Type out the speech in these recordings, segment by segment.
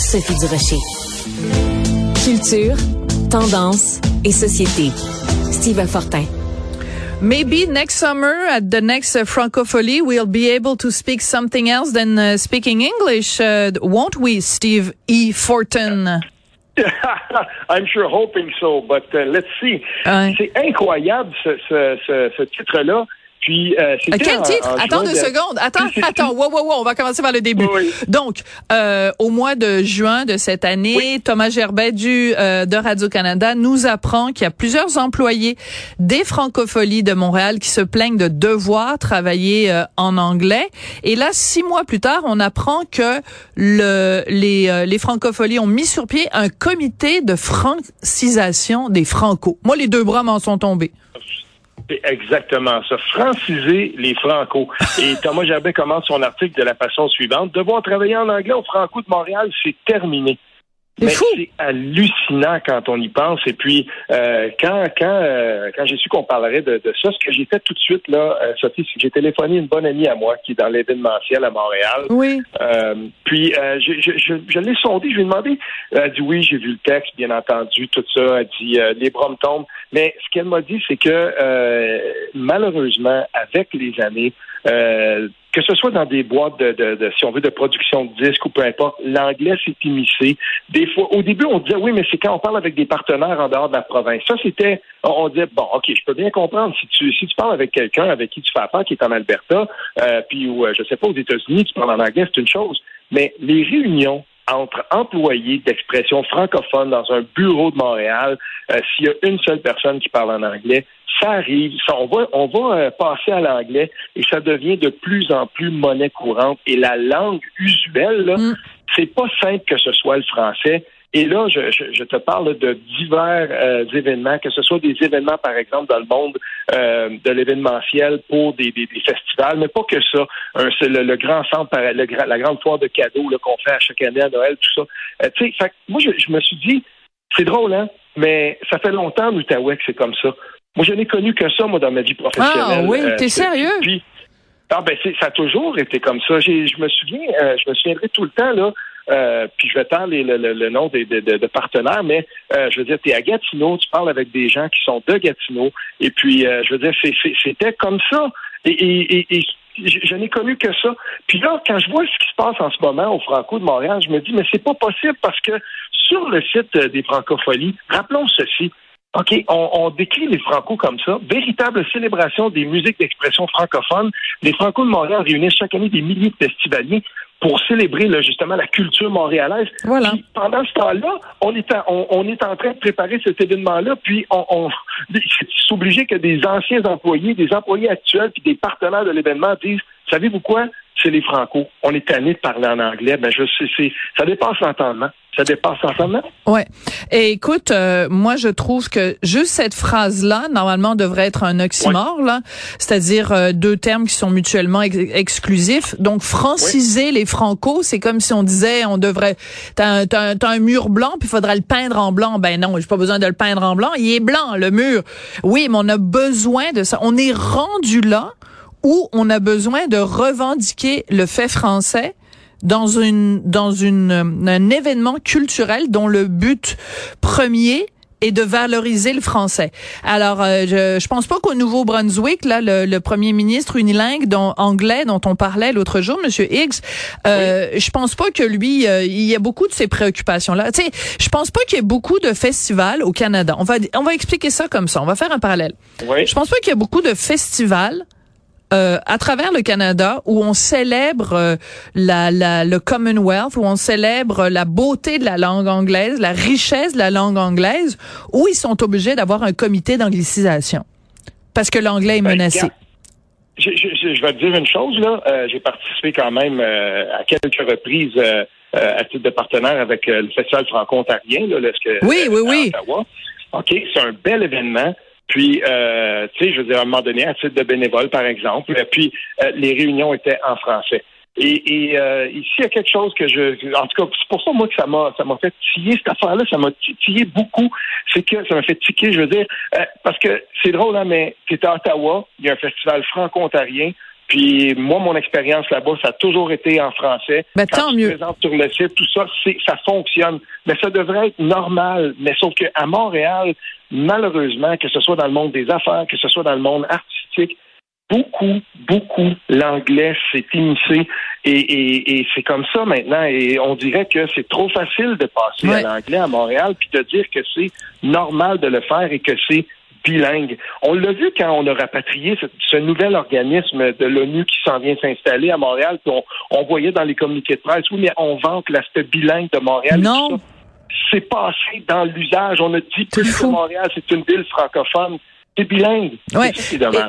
Sophie Durocher. Culture, tendance et société. Steve Fortin. Maybe next summer at the next uh, Francophonie, we'll be able to speak something else than uh, speaking English, uh, won't we, Steve E. Fortin? I'm sure hoping so, but uh, let's see. C'est incroyable ce, ce, ce, ce titre-là. Puis, euh, Quel titre? en Attends deux de- secondes. Attends, attends. Wow, wow, wow. On va commencer par le début. Oui. Donc, euh, au mois de juin de cette année, Thomas Gerbet du euh, de Radio-Canada nous apprend qu'il y a plusieurs employés des francopholies de Montréal qui se plaignent de devoir travailler euh, en anglais. Et là, six mois plus tard, on apprend que le, les, euh, les francopholies ont mis sur pied un comité de francisation des francos. Moi, les deux bras m'en sont tombés. C'est exactement ça. Franciser les Franco. Et Thomas Gerbet commence son article de la façon suivante. Devoir travailler en anglais au Franco de Montréal, c'est terminé. C'est Mais fou. c'est hallucinant quand on y pense. Et puis, euh, quand quand euh, quand j'ai su qu'on parlerait de, de ça, ce que j'ai fait tout de suite, là, euh, Sophie, c'est que j'ai téléphoné une bonne amie à moi qui est dans l'événementiel à Montréal. Oui. Euh, puis euh, je, je, je, je l'ai sondé, je lui ai demandé. Elle dit oui, j'ai vu le texte, bien entendu, tout ça. Elle dit euh, les bras me tombent. Mais ce qu'elle m'a dit, c'est que euh, malheureusement, avec les années, euh, que ce soit dans des boîtes de, de, de, si on veut, de production de disques ou peu importe, l'anglais s'est immiscé. Des fois, au début, on disait oui, mais c'est quand on parle avec des partenaires en dehors de la province. Ça, c'était, on disait bon, ok, je peux bien comprendre si tu si tu parles avec quelqu'un avec qui tu fais affaire qui est en Alberta, euh, puis ou euh, je sais pas aux États-Unis, tu parles en anglais, c'est une chose. Mais les réunions entre employés d'expression francophone dans un bureau de Montréal, euh, s'il y a une seule personne qui parle en anglais, ça arrive, ça, on va, on va euh, passer à l'anglais et ça devient de plus en plus monnaie courante. Et la langue usuelle, là, Mm. c'est pas simple que ce soit le français. Et là, je, je, je te parle de divers euh, événements, que ce soit des événements, par exemple, dans le monde euh, de l'événementiel pour des, des, des festivals, mais pas que ça. Un, le, le grand centre, le la grande foire de cadeaux qu'on fait à chaque année à Noël, tout ça. Euh, tu sais, moi, je, je me suis dit, c'est drôle, hein, mais ça fait longtemps, l'Outaouais, que c'est comme ça. Moi, je n'ai connu que ça, moi, dans ma vie professionnelle. Ah oui, Euh, t'es sérieux? Puis, ah, ben, ça a toujours été comme ça. Je me souviens, je me souviendrai tout le temps, là, euh, puis je vais les- le, nom des, de, partenaires, mais euh, je veux dire, tu es à Gatineau, tu parles avec des gens qui sont de Gatineau, et puis, euh, je veux dire, c'était comme ça. Et, je, n'ai connu que ça. Puis là, quand je vois ce qui se passe en ce moment au Franco de Montréal, je me dis, mais c'est pas possible parce que sur le site des Francopholies, rappelons ceci. OK, on, on décrit les Franco comme ça. Véritable célébration des musiques d'expression francophone. Les Franco de Montréal réunissent chaque année des milliers de festivaliers pour célébrer là, justement la culture montréalaise. Voilà. Puis, pendant ce temps-là, on est, en, on, on est en train de préparer cet événement-là, puis on, on c'est obligé que des anciens employés, des employés actuels, puis des partenaires de l'événement disent, savez-vous quoi, c'est les Franco. On est tanné de parler en anglais. Ben je sais, c'est, ça dépasse l'entendement. Ça dépasse l'entendement. Ouais. Et écoute, euh, moi je trouve que juste cette phrase-là, normalement, devrait être un oxymore, là, c'est-à-dire euh, deux termes qui sont mutuellement ex- exclusifs. Donc franciser les Franco, c'est comme si on disait, on devrait, t'as un, t'as un, t'as un mur blanc, puis il faudrait le peindre en blanc. Ben non, j'ai pas besoin de le peindre en blanc, il est blanc le mur. Oui, mais on a besoin de ça. On est rendu là où on a besoin de revendiquer le fait français dans une dans une euh, un événement culturel dont le but premier est de valoriser le français. Alors, euh, je, je pense pas qu'au Nouveau-Brunswick, là, le, le premier ministre unilingue dont, anglais dont on parlait l'autre jour, Monsieur Higgs, euh, je pense pas que lui, euh, il y a beaucoup de ces préoccupations-là. Tu sais, je pense pas qu'il y ait beaucoup de festivals au Canada. On va on va expliquer ça comme ça. On va faire un parallèle. Oui. Je pense pas qu'il y a beaucoup de festivals euh, à travers le Canada où on célèbre euh, la, la, le Commonwealth, où on célèbre la beauté de la langue anglaise, la richesse de la langue anglaise, où ils sont obligés d'avoir un comité d'anglicisation parce que l'anglais est Ben, menacé. Je, je, je- vais te dire une chose, là. Euh, j'ai participé quand même euh, à quelques reprises euh, euh, à titre de partenaire avec euh, le Festival franco-ontarien, là, là, ce que- Oui, oui, oui. Ottawa. OK, c'est un bel événement. Puis, euh, tu sais, je veux dire, à un moment donné, à titre de bénévole, par exemple, puis euh, les réunions étaient en français. Et, et euh, ici, il y a quelque chose que je... En tout cas, c'est pour ça, moi, que ça m'a ça m'a fait tiller, cette affaire-là, ça m'a titillé beaucoup. C'est que ça m'a fait tiquer, je veux dire, euh, parce que c'est drôle, hein, mais tu à Ottawa, il y a un festival franco-ontarien, Puis moi, mon expérience là-bas, ça a toujours été en français. Ben, tant mieux. Présente sur le site, tout ça, c'est, ça fonctionne. Mais ça devrait être normal. Mais sauf qu'à Montréal, malheureusement, que ce soit dans le monde des affaires, que ce soit dans le monde artistique, beaucoup, beaucoup, l'anglais s'est immiscé et, et, c'est comme ça maintenant. Et on dirait que c'est trop facile de passer à l'anglais à Montréal puis de dire que c'est normal de le faire et que c'est bilingue. On l'a vu quand on a rapatrié ce, nouvel organisme de l'ONU qui s'en vient s'installer à Montréal, puis on, voyait dans les communiqués de presse, oui, mais on vante l'aspect bilingue de Montréal. Non. C'est passé dans l'usage. On a dit plus que Montréal, c'est une ville francophone c'est bilingue. Ouais.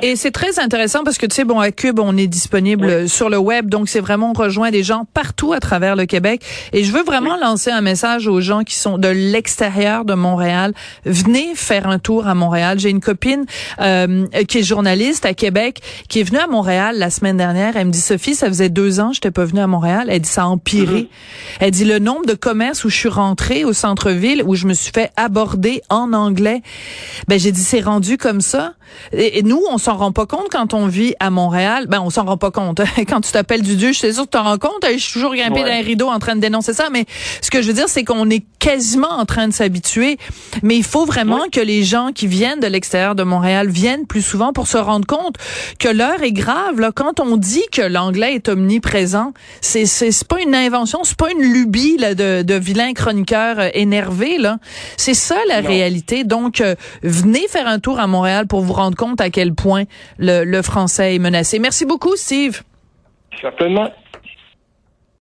Et, c'est très intéressant parce que tu sais bon à Cube on est disponible sur le web donc c'est vraiment on rejoint des gens partout à travers le Québec. Et je veux vraiment lancer un message aux gens qui sont de l'extérieur de Montréal. Venez faire un tour à Montréal. J'ai une copine euh, qui est journaliste à Québec qui est venue à Montréal la semaine dernière. Elle me dit Sophie ça faisait deux ans que j'étais pas venue à Montréal. Elle dit ça a empiré. Mm-hmm. elle dit le nombre de commerces où je suis rentrée au centre-ville où je me suis fait aborder en anglais. Ben j'ai dit c'est rendu comme ça. Et, nous, on s'en rend pas compte quand on vit à Montréal. Ben, on s'en rend pas compte. quand tu t'appelles du Dieu, je suis sûr que tu t'en rends compte. Je suis toujours grimpé dans un rideau en train de dénoncer ça. Mais ce que je veux dire, c'est qu'on est quasiment en train de s'habituer. Mais il faut vraiment que les gens qui viennent de l'extérieur de Montréal viennent plus souvent pour se rendre compte que l'heure est grave. Là, quand on dit que l'anglais est omniprésent, c'est c'est pas une invention, c'est pas une lubie là, de, de vilains chroniqueurs euh, énervés. Là, c'est ça la réalité. Donc, euh, venez faire un tour à Pour vous rendre compte à quel point le, le français est menacé. Merci beaucoup, Steve. Certainement.